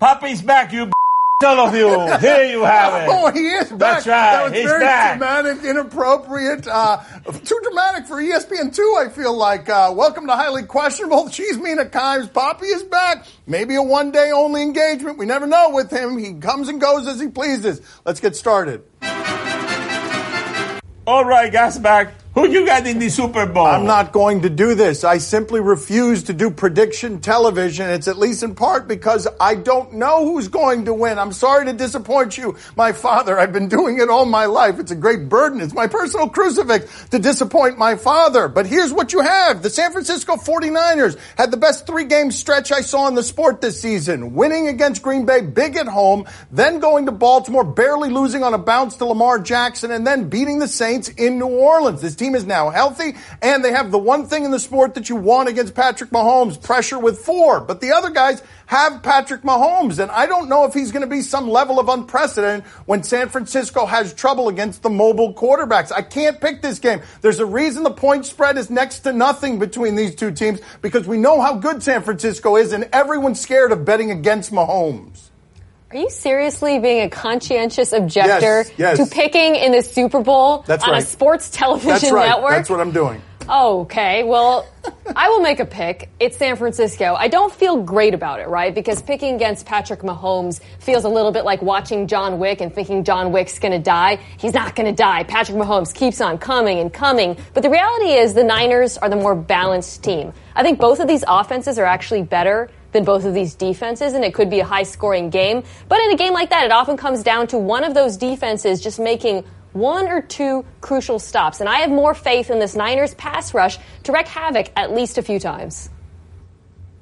Papi's back, you all of you. Here you have it. Oh, he is back. That's right. That was He's very back. dramatic, inappropriate, uh, too dramatic for ESPN two. I feel like. Uh, welcome to highly questionable. She's Mina Kimes. Papi is back. Maybe a one day only engagement. We never know with him. He comes and goes as he pleases. Let's get started. All right, guys, back. Who you got in the Super Bowl? I'm not going to do this. I simply refuse to do prediction television. It's at least in part because I don't know who's going to win. I'm sorry to disappoint you, my father. I've been doing it all my life. It's a great burden. It's my personal crucifix to disappoint my father. But here's what you have. The San Francisco 49ers had the best three game stretch I saw in the sport this season. Winning against Green Bay big at home, then going to Baltimore, barely losing on a bounce to Lamar Jackson, and then beating the Saints in New Orleans. This team is now healthy, and they have the one thing in the sport that you want against Patrick Mahomes, pressure with four. But the other guys have Patrick Mahomes, and I don't know if he's going to be some level of unprecedented when San Francisco has trouble against the mobile quarterbacks. I can't pick this game. There's a reason the point spread is next to nothing between these two teams because we know how good San Francisco is, and everyone's scared of betting against Mahomes. Are you seriously being a conscientious objector Yes, yes. to picking in the Super Bowl That's on right. a sports television That's right. network? That's what I'm doing. Okay, well, I will make a pick. It's San Francisco. I don't feel great about it, right? Because picking against Patrick Mahomes feels a little bit like watching John Wick and thinking John Wick's gonna die. He's not gonna die. Patrick Mahomes keeps on coming and coming. But the reality is the Niners are the more balanced team. I think both of these offenses are actually better than both of these defenses, and it could be a high scoring game. But in a game like that, it often comes down to one of those defenses just making one or two crucial stops. And I have more faith in this Niners pass rush to wreak havoc at least a few times.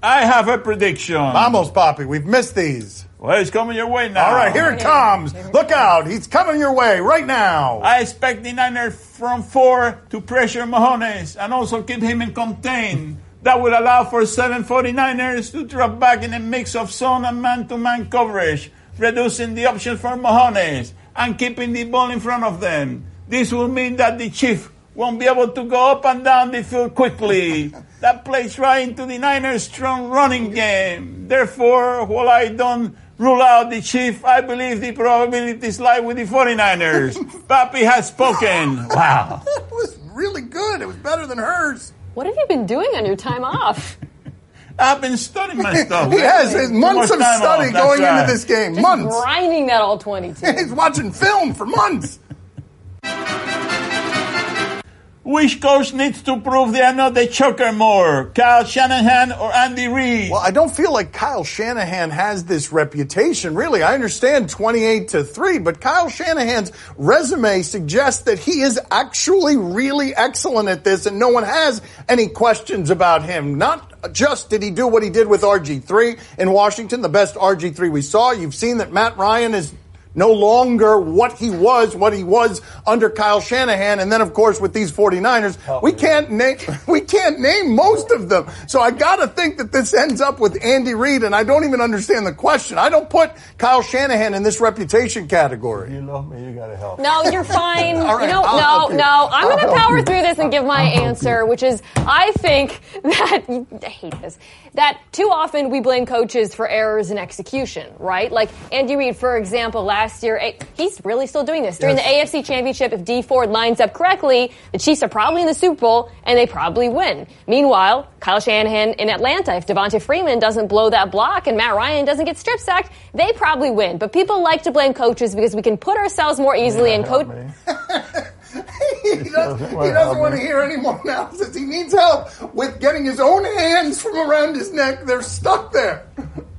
I have a prediction. Vamos, Papi. We've missed these. Well, it's coming your way now. All right, here it comes. Look out. He's coming your way right now. I expect the Niners from four to pressure Mahomes and also keep him in contain. That will allow for seven 49ers to drop back in a mix of zone and man-to-man coverage, reducing the options for Mahomes and keeping the ball in front of them. This will mean that the Chief won't be able to go up and down the field quickly. that plays right into the Niners' strong running game. Therefore, while I don't rule out the Chief, I believe the probabilities lie with the 49ers. Papi has spoken. Wow. That was really good. It was better than hers. What have you been doing on your time off? I've been studying my stuff. He has his months of study off, going right. into this game. Just months. grinding that all 22. He's watching film for months. Which coach needs to prove they are not the choker more? Kyle Shanahan or Andy Reid? Well, I don't feel like Kyle Shanahan has this reputation. Really, I understand 28 to 3, but Kyle Shanahan's resume suggests that he is actually really excellent at this and no one has any questions about him. Not just did he do what he did with RG3 in Washington, the best RG3 we saw. You've seen that Matt Ryan is no longer what he was, what he was under Kyle Shanahan. And then, of course, with these 49ers, we can't name, we can't name most of them. So I gotta think that this ends up with Andy Reid, and I don't even understand the question. I don't put Kyle Shanahan in this reputation category. You love me, you gotta help. No, you're fine. All right, you know, I'll no, you. no. I'm I'll going to power you. through this and give my answer, which is I think that I hate this. That too often we blame coaches for errors in execution, right? Like Andy Reid, for example, last year, eh, he's really still doing this. During Yes. the AFC Championship, if Dee Ford lines up correctly, the Chiefs are probably in the Super Bowl and they probably win. Meanwhile, Kyle Shanahan in Atlanta, if Devonta Freeman doesn't blow that block and Matt Ryan doesn't get strip sacked, they probably win. But people like to blame coaches because we can put ourselves more easily in coach. He doesn't, he doesn't want to hear any more analysis. He needs help with getting his own hands from around his neck. They're stuck there.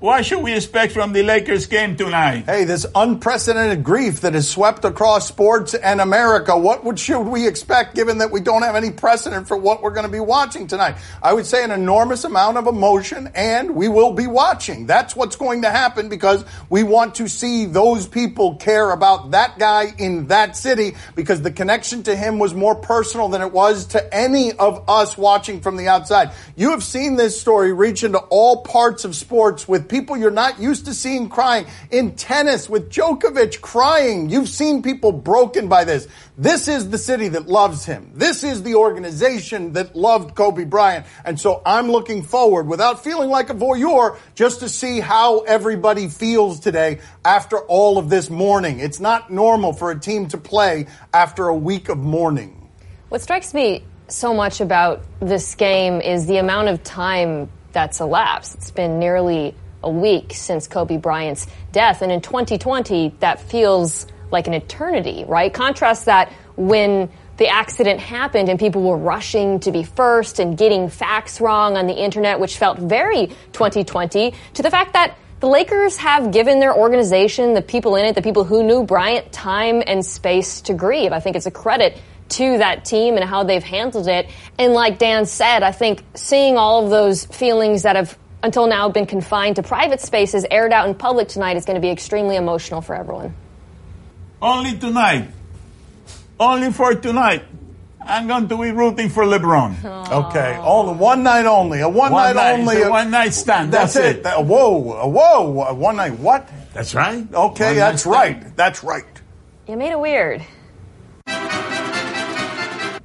What should we expect from the Lakers game tonight? Hey, this unprecedented grief that has swept across sports and America. What would, should we expect given that we don't have any precedent for what we're going to be watching tonight? I would say an enormous amount of emotion and we will be watching. That's what's going to happen because we want to see those people care about that guy in that city because the connection to him was more personal than it was to any of us watching from the outside. You have seen this story reach into all parts of sports with people you're not used to seeing crying. In tennis with Djokovic crying. You've seen people broken by this. This is the city that loves him. This is the organization that loved Kobe Bryant. And so I'm looking forward without feeling like a voyeur just to see how everybody feels today after all of this mourning. It's not normal for a team to play after a week of mourning. What strikes me so much about this game is the amount of time that's elapsed. It's been nearly a week since Kobe Bryant's death, and in 2020, that feels like an eternity, right? Contrast that when the accident happened and people were rushing to be first and getting facts wrong on the internet, which felt very 2020, to the fact that the Lakers have given their organization, the people in it, the people who knew Bryant, time and space to grieve. I think it's a credit to that team and how they've handled it. And like Dan said, I think seeing all of those feelings that have until now been confined to private spaces aired out in public tonight is going to be extremely emotional for everyone. Only tonight. Only for tonight. I'm going to be rooting for LeBron. Okay, only one night only. A one, One night, night, only. a uh, one night stand. That's, That's it. it. That- whoa, a whoa, a one night. What? That's right. Okay, One that's night stand. right. That's right. You made it weird.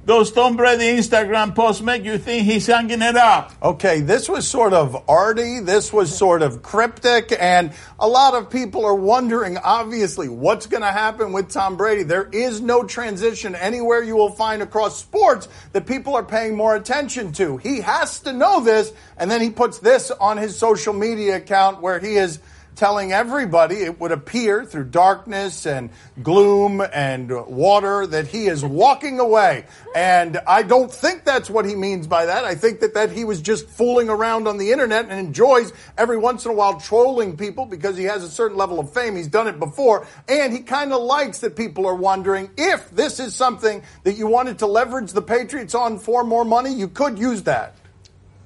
Those Tom Brady Instagram posts make you think he's hanging it up. Okay, this was sort of arty, this was sort of cryptic, and a lot of people are wondering, obviously, what's going to happen with Tom Brady. There is no transition anywhere you will find across sports that people are paying more attention to. He has to know this, and then he puts this on his social media account where he is telling everybody, it would appear through darkness and gloom and water, that he is walking away. And I don't think that's what he means by that. I think that, that he was just fooling around on the internet and enjoys every once in a while trolling people because he has a certain level of fame. He's done it before. And he kind of likes that people are wondering if this is something that you wanted to leverage the Patriots on for more money, you could use that.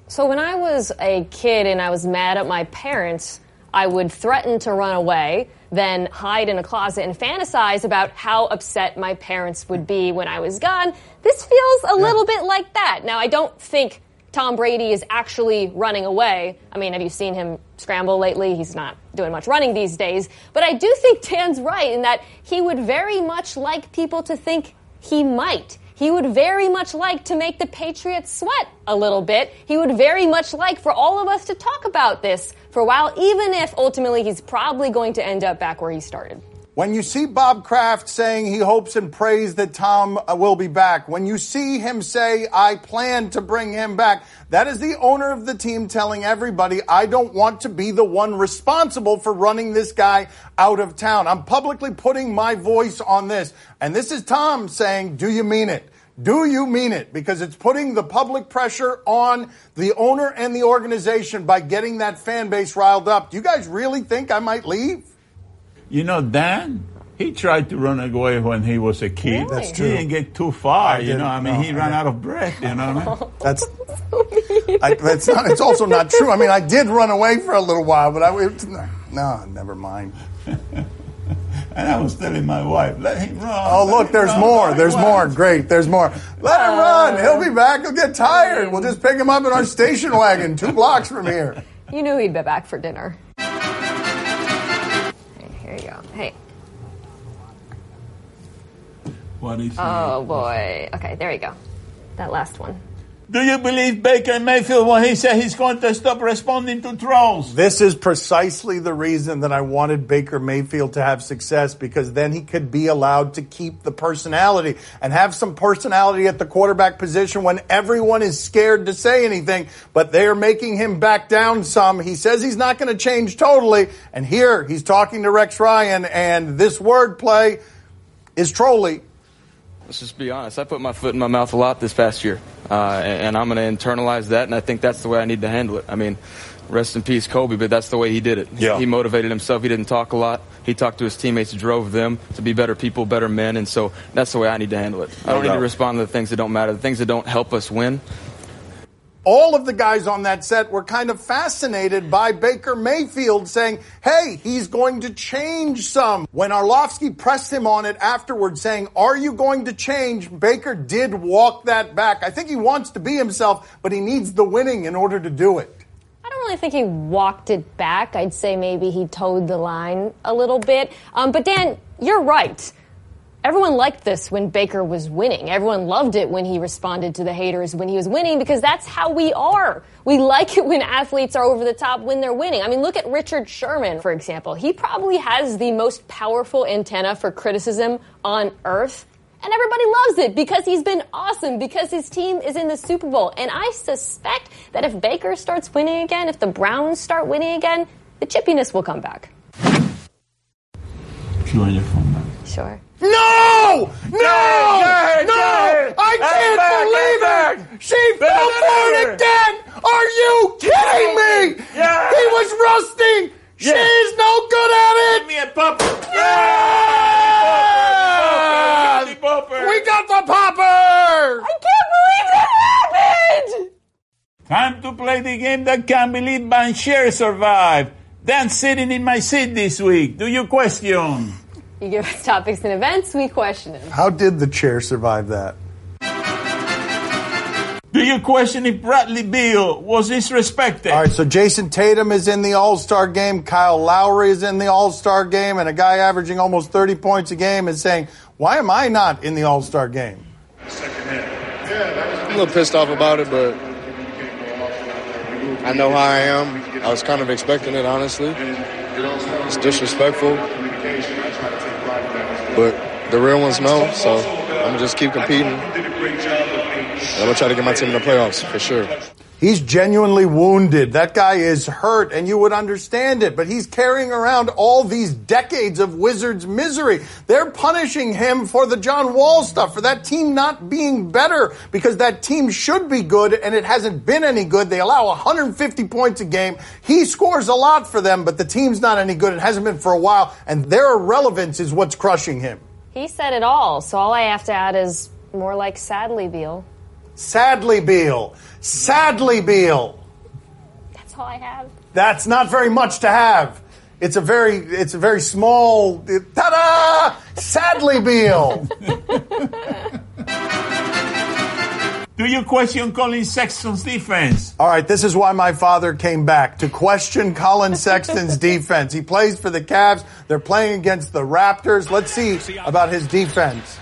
So when I was a kid and I was mad at my parents, I would threaten to run away, then hide in a closet and fantasize about how upset my parents would be when I was gone. This feels a little bit like that. Now, I don't think Tom Brady is actually running away. I mean, have you seen him scramble lately? He's not doing much running these days. But I do think Dan's right in that he would very much like people to think he might. He would very much like to make the Patriots sweat a little bit. He would very much like for all of us to talk about this for a while, even if ultimately he's probably going to end up back where he started. When you see Bob Kraft saying he hopes and prays that Tom uh, will be back, when you see him say, I plan to bring him back, that is the owner of the team telling everybody, I don't want to be the one responsible for running this guy out of town. I'm publicly putting my voice on this. And this is Tom saying, Do you mean it? Do you mean it? Because it's putting the public pressure on the owner and the organization by getting that fan base riled up. Do you guys really think I might leave? You know, Dan, he tried to run away when he was a kid. Really? That's true. He didn't get too far, I you know. I mean, no, he ran out of breath, you know. what I mean? That's I, that's not. It's also not true. I mean, I did run away for a little while, but I it, no, never mind. And I was telling my wife, let him run. Oh, let look, there's run, more. let him There's run." more. Great. There's more. Let him oh. run. He'll be back. He'll get tired. We'll just pick him up in our station wagon, two blocks from here. You knew he'd be back for dinner. Hey, here you go. Hey. What is Oh boy. Okay, there you go. That last one. Do you believe Baker Mayfield when he said he's going to stop responding to trolls? This is precisely the reason that I wanted Baker Mayfield to have success because then he could be allowed to keep the personality and have some personality at the quarterback position when everyone is scared to say anything, but they're making him back down some. He says he's not going to change totally. And here he's talking to Rex Ryan and this wordplay is trolly. Let's just be honest. I put my foot in my mouth a lot this past year, uh, and, and I'm going to internalize that, and I think that's the way I need to handle it. I mean, rest in peace, Kobe, but that's the way he did it. Yeah. He motivated himself. He didn't talk a lot. He talked to his teammates, drove them to be better people, better men, and so that's the way I need to handle it. I don't need doubt. to respond to the things that don't matter, the things that don't help us win. All of the guys on that set were kind of fascinated by Baker Mayfield saying, hey, he's going to change some. When Orlovsky pressed him on it afterwards saying, are you going to change? Baker did walk that back. I think he wants to be himself, but he needs the winning in order to do it. I don't really think he walked it back. I'd say maybe he towed the line a little bit. Um, but Dan, you're right. Everyone liked this when Baker was winning. Everyone loved it when he responded to the haters when he was winning because that's how we are. We like it when athletes are over the top when they're winning. I mean, look at Richard Sherman, for example. He probably has the most powerful antenna for criticism on earth. And everybody loves it because he's been awesome, because his team is in the Super Bowl. And I suspect that if Baker starts winning again, if the Browns start winning again, the chippiness will come back. You on your phone now. Sure. No! No! Jared, no! Jared! I can't believe it! She fell for it again! Are you kidding me? Yeah. He was rusting! Yeah. She's no good at it! Give me a pop. Yeah! We got the popper. We got the popper! I can't believe that happened! Time to play the game that can't believe Banshare survived. Dan sitting in my seat this week. Do you question? You give us topics and events, we question them. How did the chair survive that? Do you question if Bradley Beal was disrespected? All right, so Jayson Tatum is in the All Star game. Kyle Lowry is in the All Star game, and a guy averaging almost 30 points a game is saying, Why am I not in the All Star game? I'm a little pissed off about it, but I know how I am. I was kind of expecting it, honestly. It's disrespectful, but the real ones know, so I'm gonna just keep competing. And I'm gonna try to get my team in the playoffs for sure. He's genuinely wounded. That guy is hurt, and you would understand it, but he's carrying around all these decades of Wizards misery. They're punishing him for the John Wall stuff, for that team not being better, because that team should be good, and it hasn't been any good. They allow 150 points a game. He scores a lot for them, but the team's not any good. It hasn't been for a while, and their irrelevance is what's crushing him. He said it all, so all I have to add is more like sadly, Beal. Sadly, Beal. Sadly, Beal. That's all I have. That's not very much to have. It's a very, it's a very small. Ta-da! Sadly, Beal. Do you question Collin Sexton's defense? All right, this is why my father came back to question Collin Sexton's defense. He plays for the Cavs. They're playing against the Raptors. Let's see about his defense.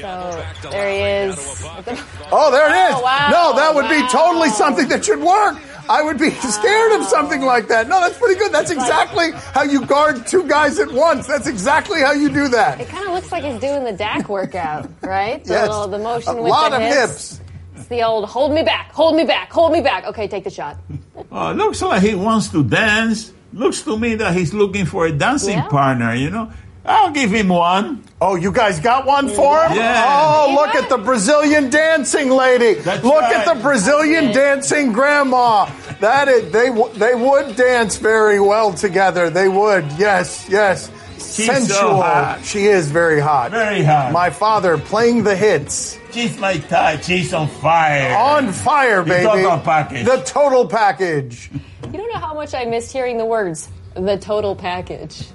So there he is. Oh, there it is. Oh, wow, no, that would be totally something that should work. I would be scared of something like that. No, that's pretty good. That's exactly how you guard two guys at once. That's exactly how you do that. It kind of looks like he's doing the DAC workout, right? The, Yes. little, the motion A with lot the of hips. hips. It's the old hold me back, hold me back, hold me back. Okay, take the shot. Oh, looks like he wants to dance. Looks to me that he's looking for a dancing Yeah. partner, you know? I'll give him one. Oh, you guys got one for him? Yeah. Oh, look at the Brazilian dancing lady. That's look right. at the Brazilian dancing grandma. That is, they they would dance very well together. They would. Yes, yes. so Sensual. hot. She is very hot. Very hot. My father playing the hits. She's my type. She's on fire. On fire, baby. The total package. The total package. You don't know how much I missed hearing the words the total package.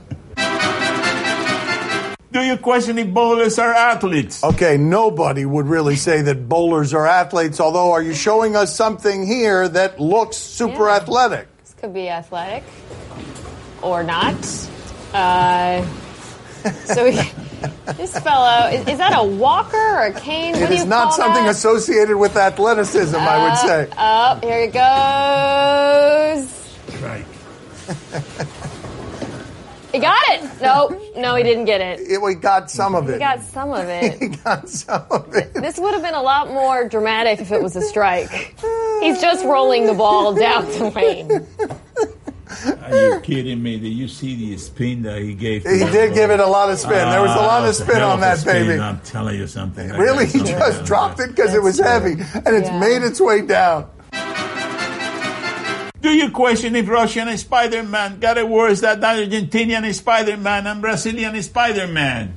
Do you question if bowlers are athletes? Okay, nobody would really say that bowlers are athletes, although are you showing us something here that looks super Yeah. athletic? This could be athletic or not. Uh, so we, this fellow is, is that a walker or a cane? What It do is you not something that? associated with athleticism, I would say. Oh, here it goes. Right. He got it. No, no, he didn't get it. It, we got some of it. He got some of it. He got some of it. This would have been a lot more dramatic if it was a strike. He's just rolling the ball down the lane. Are you kidding me? Did you see the spin that he gave? to He did ball? give it a lot of spin. There was a lot Ah, of spin on that spin, baby. I'm telling you something. Really? He just on dropped it because it was That's heavy true. and it's Yeah. made its way down. Do you question if Russian is Spider-Man got it worse than Argentinian Spider-Man and Brazilian Spider-Man?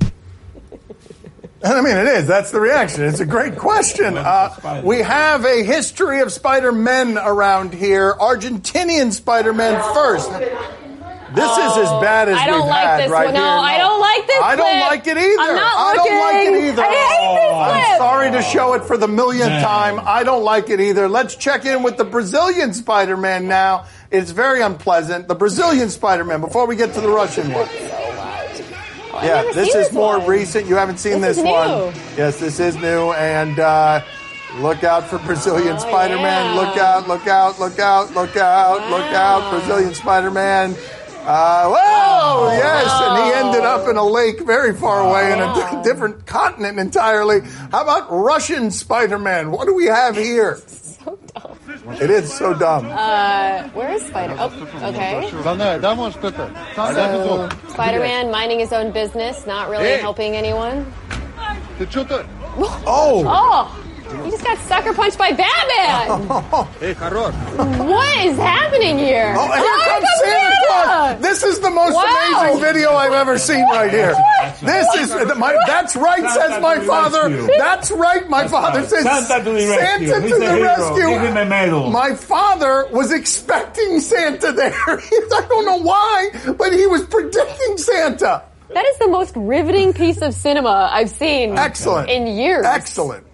And I mean, it is. That's the reaction. It's a great question. Uh, we have a history of Spider-Men around here. Argentinian Spider-Man first. This is as bad as I don't we've like had this right one. here. No, I don't like this I don't clip. like it either. I'm not I don't like it either. I hate this Oh, I'm clip. sorry to show it for the millionth Man. time. I don't like it either. Let's check in with the Brazilian Spider-Man now It's very unpleasant. The Brazilian Spider-Man. Before we get to the Russian one. Oh, I've Yeah, this seen is more one. recent. You haven't seen This this, one. new. Yes, this is new. And uh, look out for Brazilian Oh, Spider-Man. yeah. Look out! Look out! Look out! Look out! Look out! Brazilian Spider-Man. Uh, whoa! Yes, and he ended up in a lake very far away in a different continent entirely. How about Russian Spider-Man? What do we have here? So dumb. It is so dumb. Uh, where is Spider? Man? Oh, okay. So, Spider-Man minding his own business, not really Hey. helping anyone. oh, Oh, he just got sucker punched by Batman. Hey, What is happening here? Oh, here Oh, comes here Santa Claus. Santa. This is the most Wow. amazing video I've ever seen right here. This is my. That's right, says my father. That's right, my father says. Santa to the rescue. Santa to the rescue. Give him a medal. My father was expecting Santa there. I don't know why, but he was predicting Santa. That is the most riveting piece of cinema I've seen Excellent. in years. Excellent.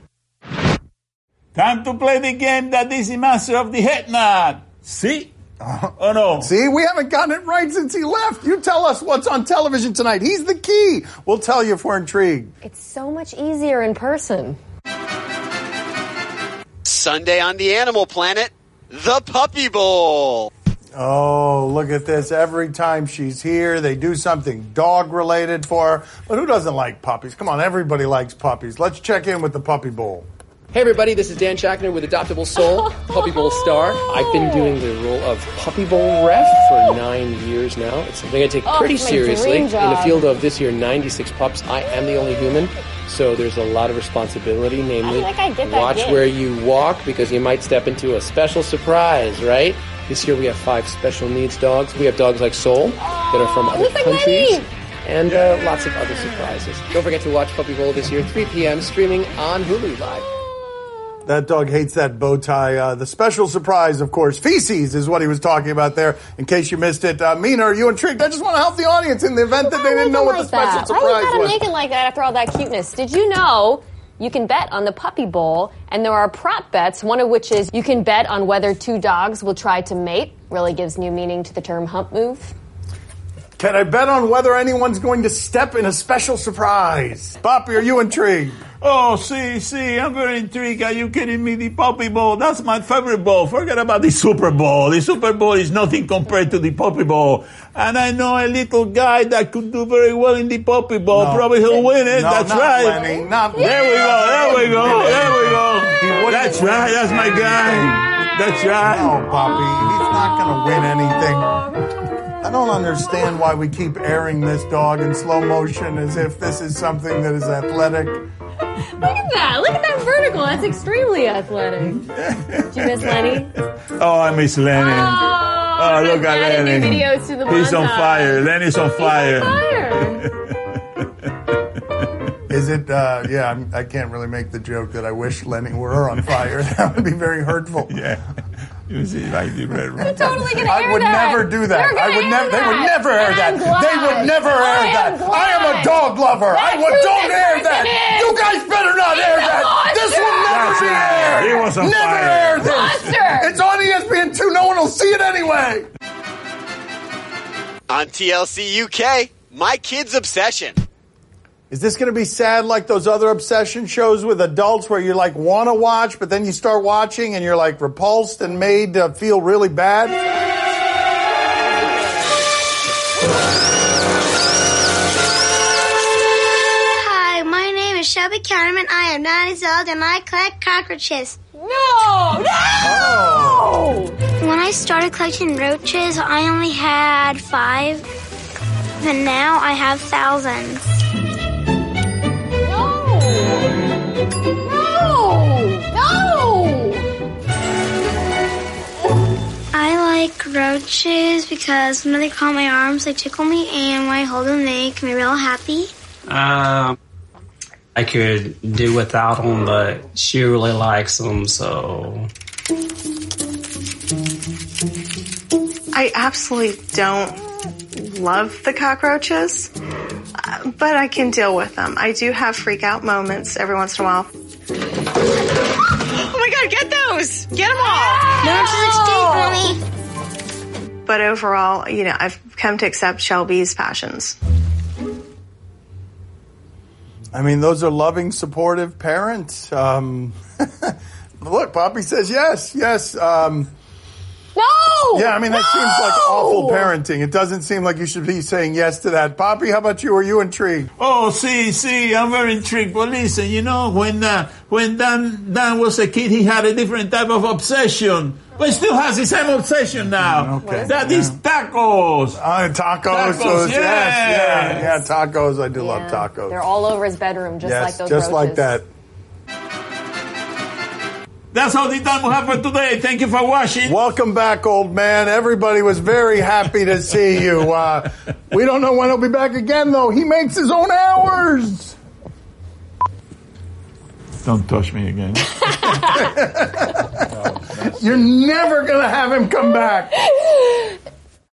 Time to play the game that is the master of the head nod. See? Oh no. See, we haven't gotten it right since he left. You tell us what's on television tonight. He's the key. We'll tell you if we're intrigued. It's so much easier in person. Sunday on the Animal Planet, the Puppy Bowl. Oh, look at this. Every time she's here, they do something dog related for her. But who doesn't like puppies? Come on, everybody likes puppies. Let's check in with the puppy bowl. Hey everybody, this is Dan Schachner with Adoptable Soul, Puppy Bowl star. I've been doing the role of Puppy Bowl ref for nine years now. It's something I take Oh, pretty my seriously. In the field of this year, 96 pups, I am the only human. So there's a lot of responsibility, namely, I watch where you walk because you might step into a special surprise, right? This year we have five special needs dogs. We have dogs like Soul that are from Oh, other looks like countries. And uh, lots of other surprises. Don't forget to watch Puppy Bowl this year, 3 p.m., streaming on Hulu Live. That dog hates that bow tie. Uh, the special surprise, of course, feces is what he was talking about there. In case you missed it, uh, Mina, are you intrigued? I just want to help the audience in the event that they didn't know what make the special like that? Why surprise you gotta was. make it like that after all that cuteness? Did you know you can bet on the Puppy Bowl, and there are prop bets, one of which is you can bet on whether two dogs will try to mate. Really gives new meaning to the term hump move. Can I bet on whether anyone's going to step in a special surprise? Papi, are you intrigued? Oh, see, see, I'm very intrigued. Are you kidding me? The Puppy Bowl, that's my favorite bowl. Forget about the Super Bowl. The Super Bowl is nothing compared to the Puppy Bowl. And I know a little guy that could do very well in the Puppy Bowl. No. Probably he'll win it. No, that's not right. Lenny, not There we go, there we go, there we go. That's right, that's my guy. That's right. No, Papi, he's not going to win anything. I don't understand why we keep airing this dog in slow motion as if this is something that is athletic. Look at that! Look at that vertical. That's extremely athletic. Did you miss Lenny? Oh, I miss Lenny. Oh, Oh, look at Lenny. new videos to the He's on fire. Lenny's on He's fire. on fire. Is it? Uh, yeah, I'm, I can't really make the joke that I wish Lenny were on fire. That would be very hurtful. Yeah. You see, like the red room. totally gonna I air would that. never do that. You're gonna I would air never. They would never air And that. I'm glad. They would never air I am that. I am a glad. dog lover. I That's would. who Don't this air person that. is. You guys better not air He's a that. This will never That's be aired. He was on never fire. air this. Monster. It's on ESPN two. No one will see it anyway. On TLC UK, My Kid's Obsession. Is this going to be sad like those other obsession shows with adults where you like want to watch, but then you start watching and you're like repulsed and made to feel really bad? Hi, my name is Shelby Counterman. I am nine years old and I collect cockroaches. No! No! When I started collecting roaches, I only had five, and now I have thousands. Roaches because when they crawl my arms, they tickle me, and when I hold them, they make me real happy. Um, I could do without them, but she really likes them, so I absolutely don't love the cockroaches, uh, but I can deal with them. I do have freak out moments every once in a while. Oh my god, get those! Get them all! Roaches escape, mommy. But overall, you know, I've come to accept Shelby's passions. I mean, those are loving, supportive parents. Um, look, Papi says yes, yes. Um, no. Yeah, I mean that no! seems like awful parenting. It doesn't seem like you should be saying yes to that. Papi, how about you? Are you intrigued? Oh, see, see, I'm very intrigued. But listen, you know, when uh, when Dan Dan was a kid, he had a different type of obsession. But he still has the same obsession now. Okay. That is tacos. Uh, tacos. Tacos, those- yes. yeah, yeah, tacos. I do love tacos. They're all over his bedroom, just yes, like those just like that. That's all the time we have for today. Thank you for watching. Welcome back, old man. Everybody was very happy to see you. Uh, we don't know when he'll be back again, though. He makes his own hours. Don't touch me again. You're never gonna have him come back.